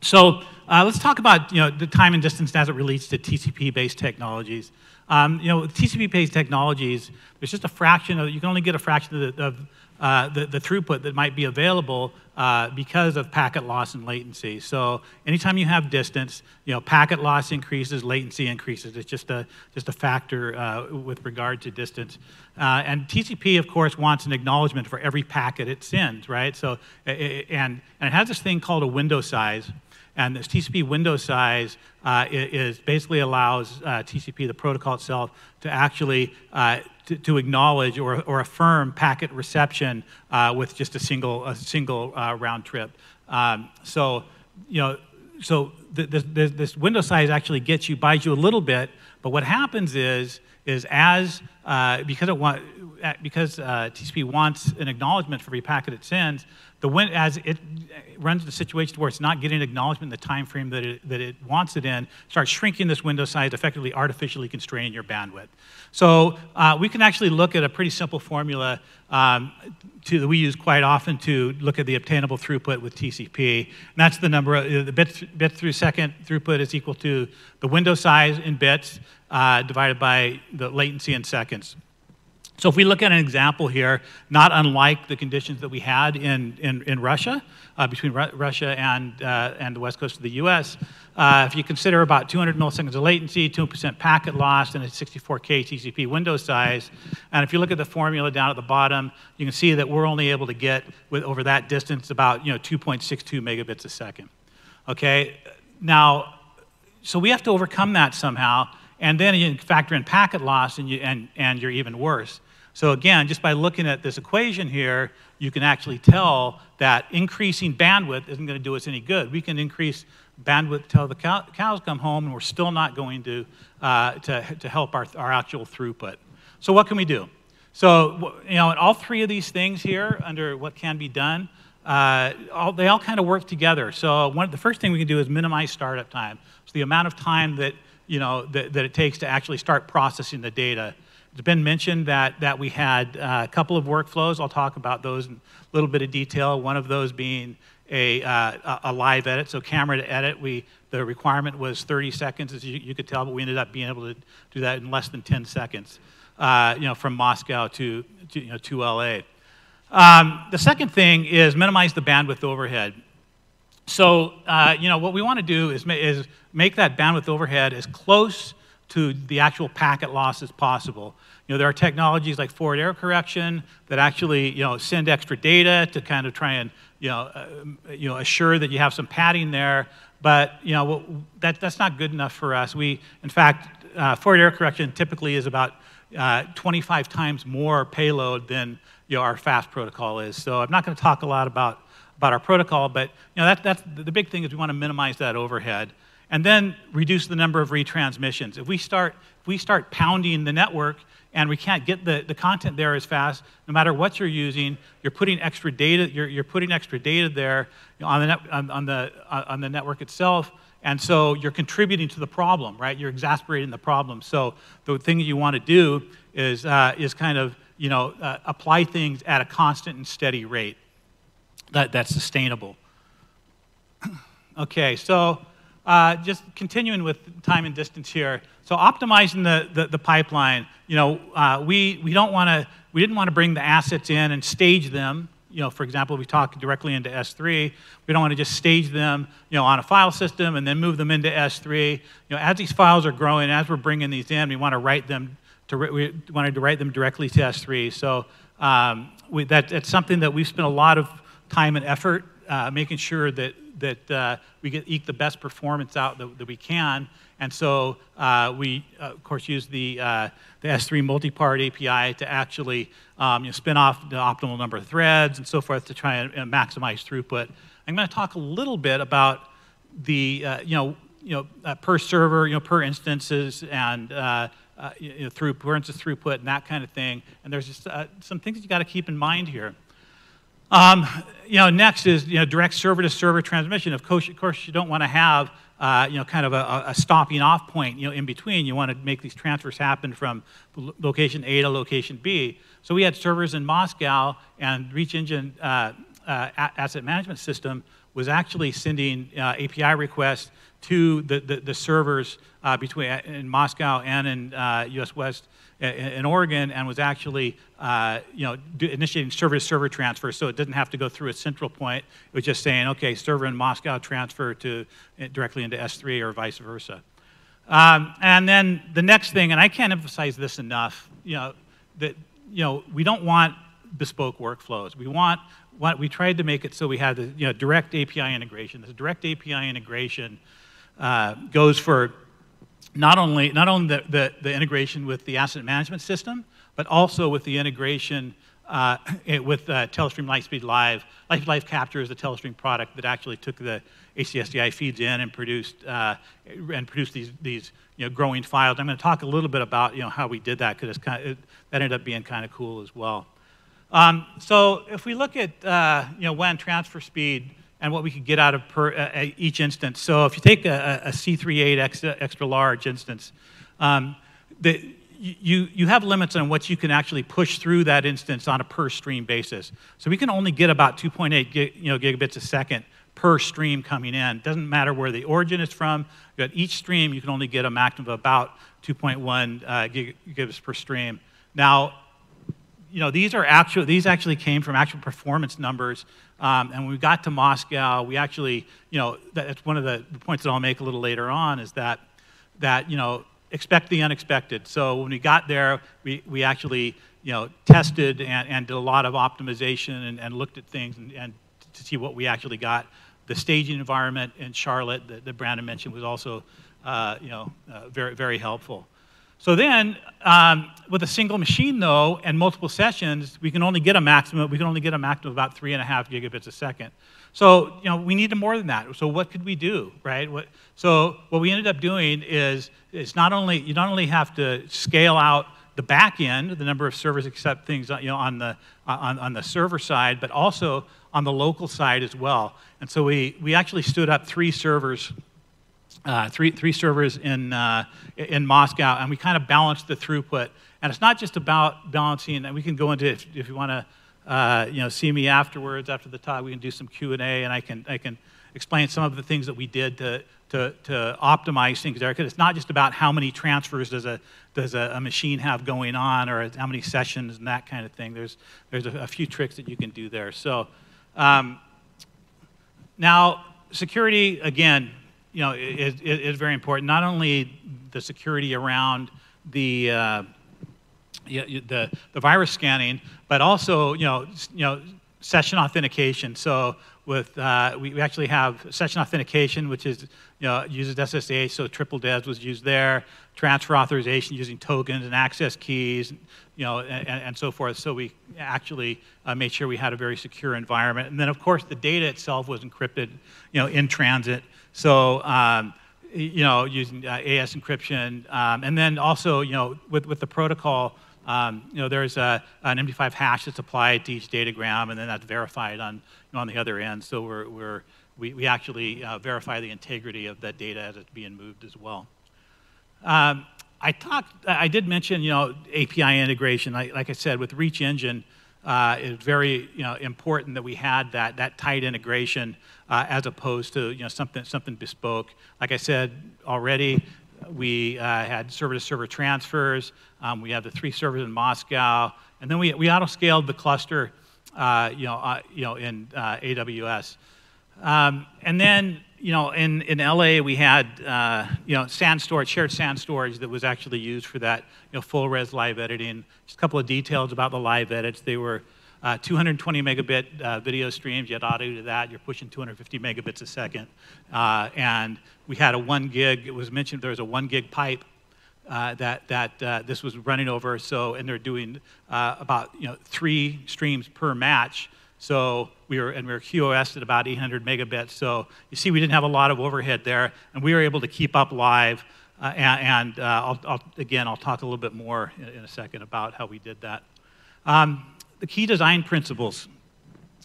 So uh, let's talk about you know, the time and distance as it relates to TCP-based technologies. Um, you know, TCP-based technologies, there's just a fraction of, you can only get a fraction of the, of, uh, the, the, throughput that might be available uh, because of packet loss and latency. So anytime you have distance, you know, packet loss increases, latency increases. It's just a, just a factor uh, with regard to distance. Uh, and TCP, of course, wants an acknowledgement for every packet it sends, right? So, and, and it has this thing called a window size. And this TCP window size uh, is basically allows uh, TCP, the protocol itself, to actually uh, to, to, acknowledge or, or affirm packet reception uh, with just a single a single uh, round trip. Um, so you know, so the, this window size actually gets you buys you a little bit, but what happens is is as uh, because it want, because TCP wants an acknowledgement for every packet it sends the when, as it runs into situations where it's not getting acknowledgement in the time frame that it, that it wants it in, starts shrinking this window size, effectively artificially constraining your bandwidth. So uh, we can actually look at a pretty simple formula um, to, that we use quite often to look at the obtainable throughput with TCP. And that's the number, of, the bits, bits through second throughput is equal to the window size in bits uh, divided by the latency in seconds. So if we look at an example here, not unlike the conditions that we had in, in, in Russia, uh, between Ru Russia and, uh, and the west coast of the US, uh, if you consider about 200 milliseconds of latency, 2% packet loss, and a 64K TCP window size, and if you look at the formula down at the bottom, you can see that we're only able to get, with, over that distance, about you know, 2.62 megabits a second. Okay, now, so we have to overcome that somehow, and then you factor in packet loss, and, you, and, and you're even worse. So again, just by looking at this equation here, you can actually tell that increasing bandwidth isn't going to do us any good. We can increase bandwidth till the cow, cows come home, and we're still not going to, uh, to, to help our, our actual throughput. So what can we do? So, you know, in all three of these things here under what can be done, uh, all, they all kind of work together. So one, the first thing we can do is minimize startup time. So the amount of time that, you know, that, that it takes to actually start processing the data. It's been mentioned that, that we had uh, a couple of workflows. I'll talk about those in a little bit of detail. One of those being a, uh, a live edit, so camera to edit. We, the requirement was 30 seconds, as you, you, could tell, but we ended up being able to do that in less than 10 seconds, uh, you know, from Moscow to, to, you know, to LA. Um, the second thing is minimize the bandwidth overhead. So, uh, you know, what we want to do is, ma is make that bandwidth overhead as close to the actual packet loss as possible. You know, there are technologies like forward error correction that actually, you know, send extra data to kind of try and, you know, uh, you know, assure that you have some padding there. But, you know, that, that's not good enough for us. We, in fact, uh, forward error correction typically is about uh, 25 times more payload than, you know, our fast protocol is. So I'm not going to talk a lot about, about our protocol, but, you know, that, that's, the big thing is we want to minimize that overhead and then reduce the number of retransmissions. If we start, if we start pounding the network and we can't get the, the content there as fast, no matter what you're using, you're putting extra data, you're, you're putting extra data there on the, net, on, on, the, uh, on the network itself, and so you're contributing to the problem, right? You're exasperating the problem. So the thing that you want to do is, uh, is kind of, you know, uh, apply things at a constant and steady rate that, that's sustainable. okay, so uh, just continuing with time and distance here. So optimizing the, the, the pipeline, you know, uh, we, we don't want to, we didn't want to bring the assets in and stage them. You know, for example, we talk directly into S3. We don't want to just stage them, you know, on a file system and then move them into S3. You know, as these files are growing, as we're bringing these in, we want to write them, to, we wanted to write them directly to S3. So um, we, that, that's something that we've spent a lot of time and effort uh, making sure that that uh, we get eke the best performance out that, that we can. And so uh, we, uh, of course, use the, uh, the S3 multi-part API to actually um, you know, spin off the optimal number of threads and so forth to try and, and maximize throughput. I'm going to talk a little bit about the, uh, you know, you know, uh, per server, you know, per instances and uh, you know, through, per instance throughput and that kind of thing. And there's just some things you got to keep in mind here. Um, you know, next is you know, direct server-to-server transmission. Of course, of course, you don't want to have uh, you know, kind of a, a, stopping off point, you know, in between. You want to make these transfers happen from location A to location B. So we had servers in Moscow, and Reach Engine uh, uh, Asset Management System was actually sending uh, API requests to the, the, the servers uh, between in Moscow and in U.S. Uh, West in Oregon and was actually, uh, you know, initiating server-to-server transfer, so it didn't have to go through a central point. It was just saying, okay, server in Moscow transfer to eh, directly into S3 or vice versa. Um, and then the next thing, and I can't emphasize this enough, you know, that you know we don't want bespoke workflows. We want what we tried to make it so we had the you know direct API integration. This direct API integration uh, goes for not only, not only the, the, the, integration with the asset management system, but also with the integration uh, with uh, Telestream Lightspeed Live. Life Live Capture is the Telestream product that actually took the HDSDI feeds in and produced, uh, and produced these, these you know, growing files. I'm going to talk a little bit about you know, how we did that because kind of, that ended up being kind of cool as well. Um, so if we look at uh, you know, WAN transfer speed, and what we could get out of per, uh, each instance. So if you take a a C38 extra, extra large instance, um, the, you, you have limits on what you can actually push through that instance on a per stream basis. So we can only get about 2.8 gig, you know, gigabits a second per stream coming in. Doesn't matter where the origin is from. At each stream, you can only get a maximum of about 2.1 uh, gigabits per stream. Now, you know, these are actual, these actually came from actual performance numbers. Um, and when we got to Moscow, we actually, you know, that's one of the, points that I'll make a little later on is that, that, you know, expect the unexpected. So when we got there, we, we actually, you know, tested and, and did a lot of optimization and, and looked at things and, and to see what we actually got. The staging environment in Charlotte that, that Brandon mentioned was also, uh, you know, uh, very, very helpful. So then, um, with a single machine though, and multiple sessions, we can only get a maximum, we can only get a maximum of about three and a half gigabits a second. So, you know, we needed more than that. So what could we do, right? What, so what we ended up doing is, is not only, you not only have to scale out the back end, the number of servers accept things, you know, on the, on, on the server side, but also on the local side as well. And so we, we actually stood up three servers uh, three, three servers in, uh, in Moscow, and we kind of balanced the throughput. And it's not just about balancing, and we can go into if, if you want to uh, you know, see me afterwards, after the talk, we can do some Q&A, and I can, I can explain some of the things that we did to, to, to optimize things there. Because it's not just about how many transfers does, a, does a, a, machine have going on or how many sessions and that kind of thing. There's, there's a, a few tricks that you can do there. So um, now, security, again, you know, is, is, very important. Not only the security around the, uh, the, the virus scanning, but also, you know, you know, session authentication. So with, uh, we, actually have session authentication, which is, you know, uses SSH, so triple DES was used there, transfer authorization using tokens and access keys, you know, and, and so forth. So we actually uh, made sure we had a very secure environment. And then, of course, the data itself was encrypted, you know, in transit. So, um, you know, using uh, AES encryption. Um, and then also, you know, with, with the protocol, um, you know, there's a, an MD5 hash that's applied to each datagram, and then that's verified on, you know, on the other end. So we're, we're, we, we actually uh, verify the integrity of that data as it's being moved as well. Um, I talked, I did mention, you know, API integration. Like, like I said, with Reach Engine, uh, it's very, you know, important that we had that, that tight integration uh, as opposed to, you know, something, something bespoke. Like I said already, we uh, had server-to-server transfers. Um, we had the three servers in Moscow, and then we, we auto-scaled the cluster, uh, you know, uh, you know, in uh, AWS. Um, and then, you know, in, in LA we had, uh, you know, SAN storage, shared SAN storage that was actually used for that, you know, full-res live editing. Just a couple of details about the live edits. They were uh, 220 megabit uh, video streams, you had audio to that, you're pushing 250 megabits a second. Uh, and we had a one gig, it was mentioned there was a one gig pipe uh, that, that uh, this was running over, so, and they're doing uh, about, you know, three streams per match. So we were, and we were QoS at about 800 megabits. So you see, we didn't have a lot of overhead there, and we were able to keep up live. and, and I'll, I'll, again, I'll talk a little bit more in, in, a second about how we did that. Um, the key design principles.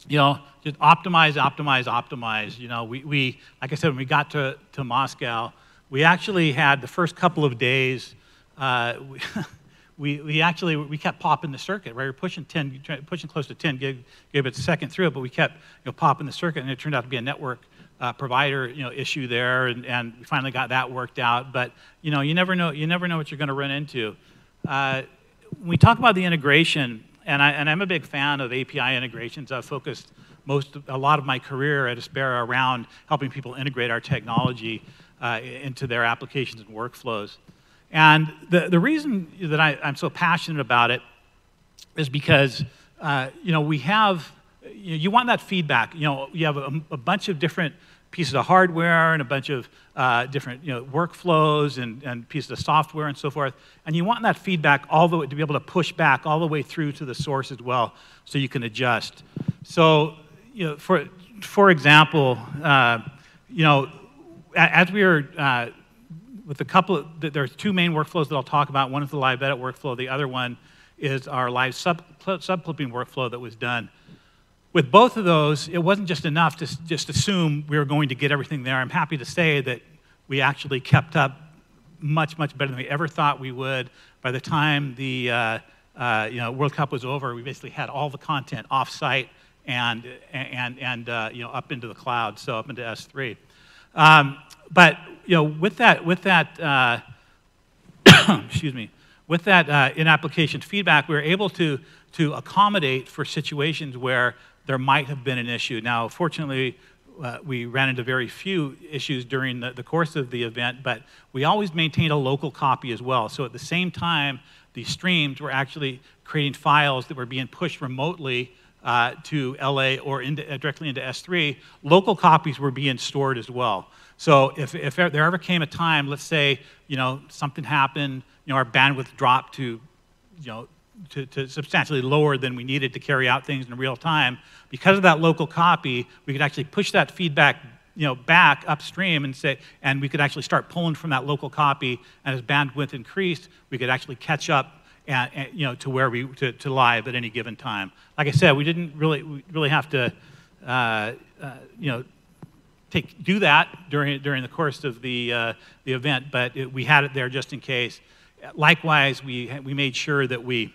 You know, just optimize, optimize, optimize. You know, we, we like I said, when we got to, to Moscow, we actually had the first couple of days, uh, we, we, we, actually, we kept popping the circuit, right? We were pushing 10, pushing close to 10 gig, gigabits a second through it, but we kept, you know, popping the circuit, and it turned out to be a network uh, provider, you know, issue there, and, and we finally got that worked out. But, you know, you never know, you never know what you're going to run into. Uh, when we talk about the integration, and, I, and I'm a big fan of API integrations. I've focused most, a lot of my career at Aspera around helping people integrate our technology uh, into their applications and workflows. And the, the reason that I, am so passionate about it is because, uh, you know, we have, you, know, you want that feedback. You know, you have a, a bunch of different pieces of hardware and a bunch of uh, different you know, workflows and, and pieces of software and so forth. And you want that feedback all the way to be able to push back all the way through to the source as well so you can adjust. So, you know, for, for example, uh, you know, as we are uh, with a couple, of, there's two main workflows that I'll talk about. One is the live edit workflow. The other one is our live sub, clipping workflow that was done with both of those, it wasn't just enough to just assume we were going to get everything there. I'm happy to say that we actually kept up much, much better than we ever thought we would. By the time the uh, uh, you know, World Cup was over, we basically had all the content off-site and, and, and uh, you know, up into the cloud, so up into S3. Um, but you know, with that, with that uh, excuse me, with that uh, in-application feedback, we were able to, to accommodate for situations where there might have been an issue. Now, fortunately, uh, we ran into very few issues during the, the, course of the event, but we always maintained a local copy as well. So at the same time, the streams were actually creating files that were being pushed remotely uh, to LA or into, uh, directly into S3, local copies were being stored as well. So if, if there ever came a time, let's say, you know, something happened, you know, our bandwidth dropped to, you know, to, to, substantially lower than we needed to carry out things in real time. Because of that local copy, we could actually push that feedback you know, back upstream and say, and we could actually start pulling from that local copy. And as bandwidth increased, we could actually catch up, and, and, you know, to where we to, to live at any given time. Like I said, we didn't really we really have to, uh, uh, you know, take do that during during the course of the uh, the event, but it, we had it there just in case. Likewise, we we made sure that we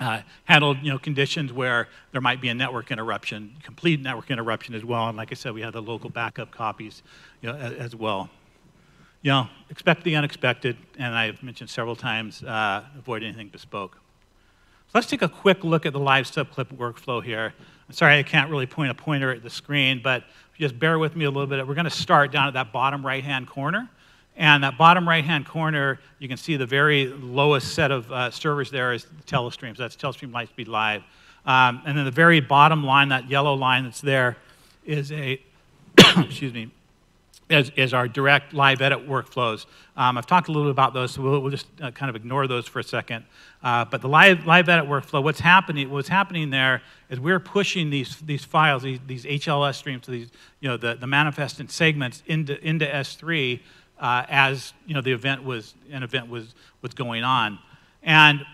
uh, handled you know, conditions where there might be a network interruption, complete network interruption as well. And like I said, we had the local backup copies you know, as, as well. You know, expect the unexpected, and I've mentioned several times, uh, avoid anything bespoke. So let's take a quick look at the live subclip workflow here. I'm sorry I can't really point a pointer at the screen, but just bear with me a little bit. We're going to start down at that bottom right-hand corner. And that bottom right-hand corner, you can see the very lowest set of uh, servers there is Telestream. So that's Telestream Lightspeed Live. Um, and then the very bottom line, that yellow line that's there, is a, excuse me, is, is our direct live edit workflows. Um, I've talked a little bit about those, so we'll, we'll just uh, kind of ignore those for a second. Uh, but the live, live edit workflow, what's happening, what's happening there is we're pushing these, these files, these, these HLS streams, these, you know, the, the manifest and segments into, into S3 uh, as you know the event was an event was was going on, and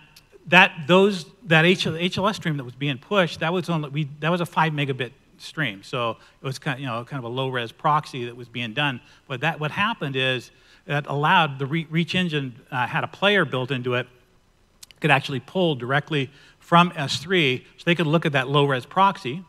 that those that HLS stream that was being pushed that was only we that was a five megabit stream, so it was kind of, you know kind of a low res proxy that was being done. But that what happened is that allowed the Reach Engine uh, had a player built into it could actually pull directly from S3, so they could look at that low res proxy,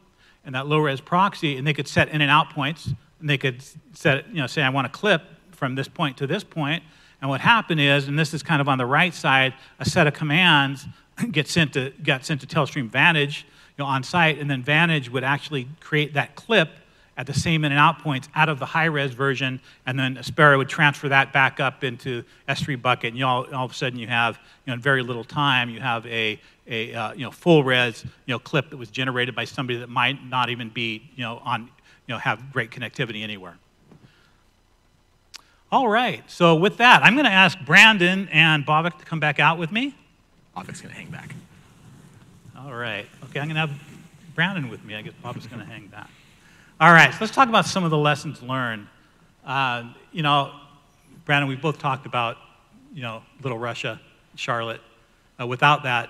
and that low res proxy, and they could set in and out points, and they could set you know say I want a clip from this point to this point. And what happened is, and this is kind of on the right side, a set of commands get sent to, got sent to Telestream Vantage you know, on site, and then Vantage would actually create that clip at the same in and out points out of the high res version, and then Aspera would transfer that back up into S3 bucket, and you all, all of a sudden you have, you know, in very little time, you have a, a uh, you know, full res you know, clip that was generated by somebody that might not even be, you know, on, you know, have great connectivity anywhere. All right, so with that, I'm going to ask Brandon and Bhavik to come back out with me. Bhavik's going to hang back. All right, okay, I'm going to have Brandon with me. I guess Bhavik's going to hang back. All right, so let's talk about some of the lessons learned. Uh, you know, Brandon, we've both talked about, you know, Little Russia, Charlotte. Uh, without that,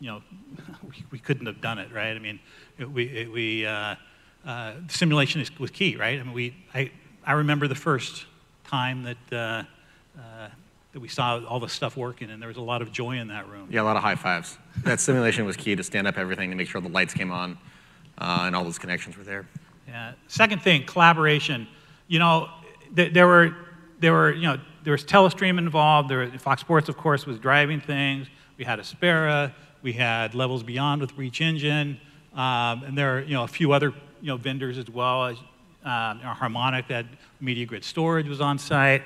you know, we, we, couldn't have done it, right? I mean, it, we, it, we uh, uh, simulation is, was key, right? I mean, we, I, I remember the first time that, uh, uh, that we saw all the stuff working, and there was a lot of joy in that room. Yeah, a lot of high fives. that simulation was key to stand up everything to make sure the lights came on uh, and all those connections were there. Yeah. Second thing, collaboration. You know, th- there were there were you know there was Telestream involved. There was, Fox Sports, of course, was driving things. We had Aspera. We had Levels Beyond with Reach Engine, um, and there are you know a few other you know vendors as well. Uh, Harmonic that Media Grid Storage was on site.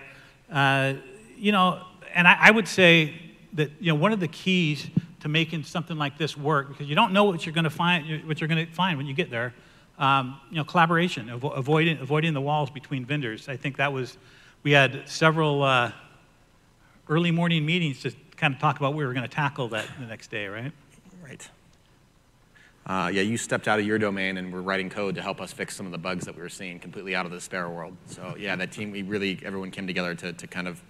Uh, you know, and I, I, would say that you know one of the keys to making something like this work because you don't know what you're going to find what you're going to find when you get there. Um, you know, collaboration, avo avoiding avoiding the walls between vendors. I think that was we had several uh, early morning meetings to kind of talk about what we were going to tackle that the next day, right? Right uh, yeah, you stepped out of your domain and were writing code to help us fix some of the bugs that we were seeing completely out of the Aspera world. So yeah, that team, we really, everyone came together to, to kind of,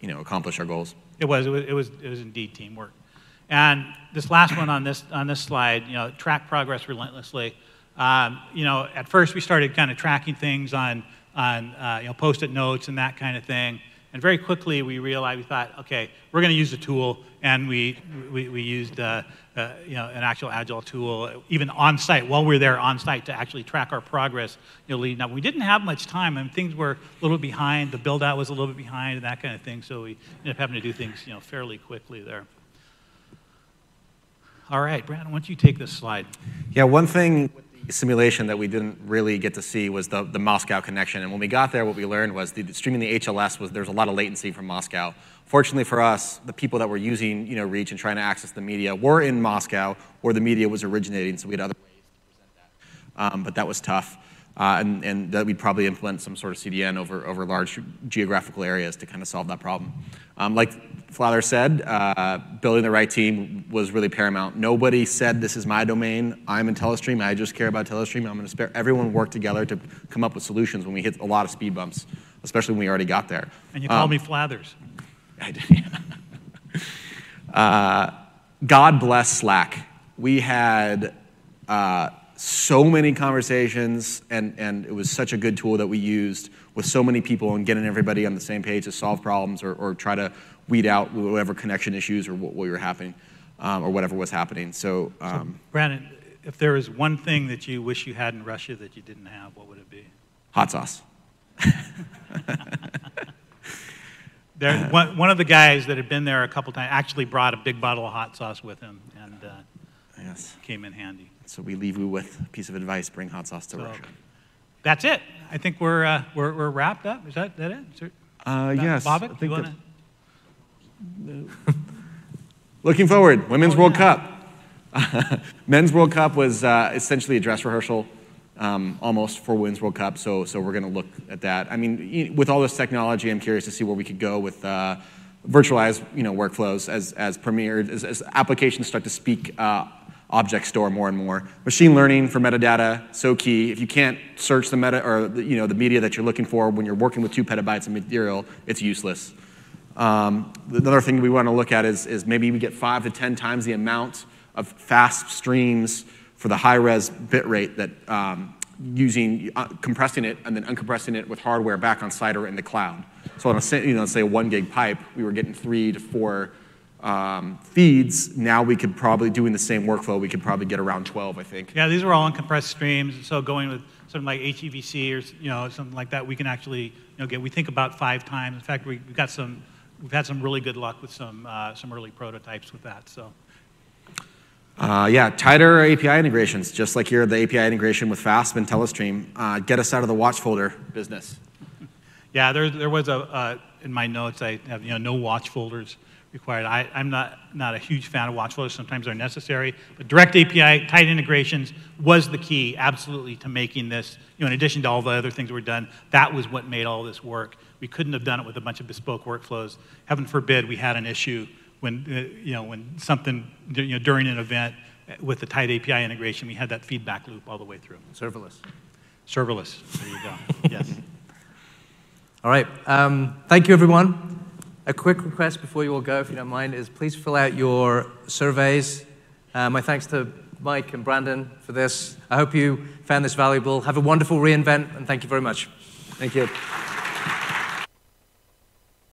you know, accomplish our goals. It was, it was, it was, it was indeed teamwork. And this last one on this, on this slide, you know, track progress relentlessly. Um, you know, at first we started kind of tracking things on, on uh, you know, post-it notes and that kind of thing. And very quickly we realized, we thought, okay, we're going to use a tool, and we, we, we used uh, uh, you know, an actual agile tool, even on site, while we were there on site to actually track our progress. You know, leading up. We didn't have much time, and things were a little behind. The build out was a little bit behind, and that kind of thing. So we ended up having to do things, you know, fairly quickly there. All right, Brandon, why don't you take this slide? Yeah, one thing simulation that we didn't really get to see was the, the Moscow connection. And when we got there, what we learned was the, streaming the HLS was there's a lot of latency from Moscow. Fortunately for us, the people that were using you know, Reach and trying to access the media were in Moscow, where the media was originating, so we had other ways to present that. Um, but that was tough. Uh, and, and, that we'd probably implement some sort of CDN over, over large geographical areas to kind of solve that problem. Um, like Flather said, uh, building the right team was really paramount. Nobody said, this is my domain, I'm in Telestream, I just care about Telestream, I'm gonna spare, everyone worked together to come up with solutions when we hit a lot of speed bumps, especially when we already got there. And you called um, me Flathers. I did, yeah. uh, God bless Slack. We had uh, so many conversations, and, and it was such a good tool that we used with so many people and getting everybody on the same page to solve problems or, or try to weed out whatever connection issues or what, what were happening um, or whatever was happening. So, um, so, Brandon, if there is one thing that you wish you had in Russia that you didn't have, what would it be? Hot sauce. there, one, one, of the guys that had been there a couple times actually brought a big bottle of hot sauce with him, and uh, yes. came in handy. So we leave you with a piece of advice: bring hot sauce to so, Russia. That's it. I think we're, uh, we're, we're wrapped up. Is that, that it? Is uh, yes. Bhavik, you want to? Looking forward, Women's oh, World yeah. Cup. Men's World Cup was uh, essentially a dress rehearsal, um, almost for Women's World Cup. So, so we're going to look at that. I mean, with all this technology, I'm curious to see where we could go with uh, virtualized, you know, workflows as as premiered as, as applications start to speak uh, object store more and more. Machine learning for metadata so key. If you can't search the meta or you know the media that you're looking for when you're working with two petabytes of material, it's useless. Um, another thing we want to look at is, is maybe we get five to 10 times the amount of fast streams for the high res bit rate that um, using, uh, compressing it and then uncompressing it with hardware back on site or in the cloud. So on a, you know, say a one gig pipe, we were getting three to four um, feeds. Now we could probably, doing the same workflow, we could probably get around 12, I think. Yeah, these were all uncompressed streams. So going with something like HEVC or you know, something like that, we can actually you know, get, we think about five times. In fact, we, have got some we've had some really good luck with some, uh, some early prototypes with that. So. Uh, yeah, tighter API integrations, just like here, the API integration with FASP and Telestream. Uh, get us out of the watch folder business. Yeah, there, there was a, uh, in my notes, I have you know, no watch folders required. I, am not, not a huge fan of watch. Sometimes they're necessary. But direct API, tight integrations was the key, absolutely, to making this, you know, in addition to all the other things that were done, that was what made all this work. We couldn't have done it with a bunch of bespoke workflows. Heaven forbid we had an issue when, uh, you know, when something, you know, during an event with the tight API integration, we had that feedback loop all the way through. Serverless. Serverless. There you go. yes. All right. Um, thank you, everyone. A quick request before you all go, if you don't mind, is please fill out your surveys. Uh, my thanks to Mike and Brandon for this. I hope you found this valuable. Have a wonderful reInvent, and thank you very much. Thank you.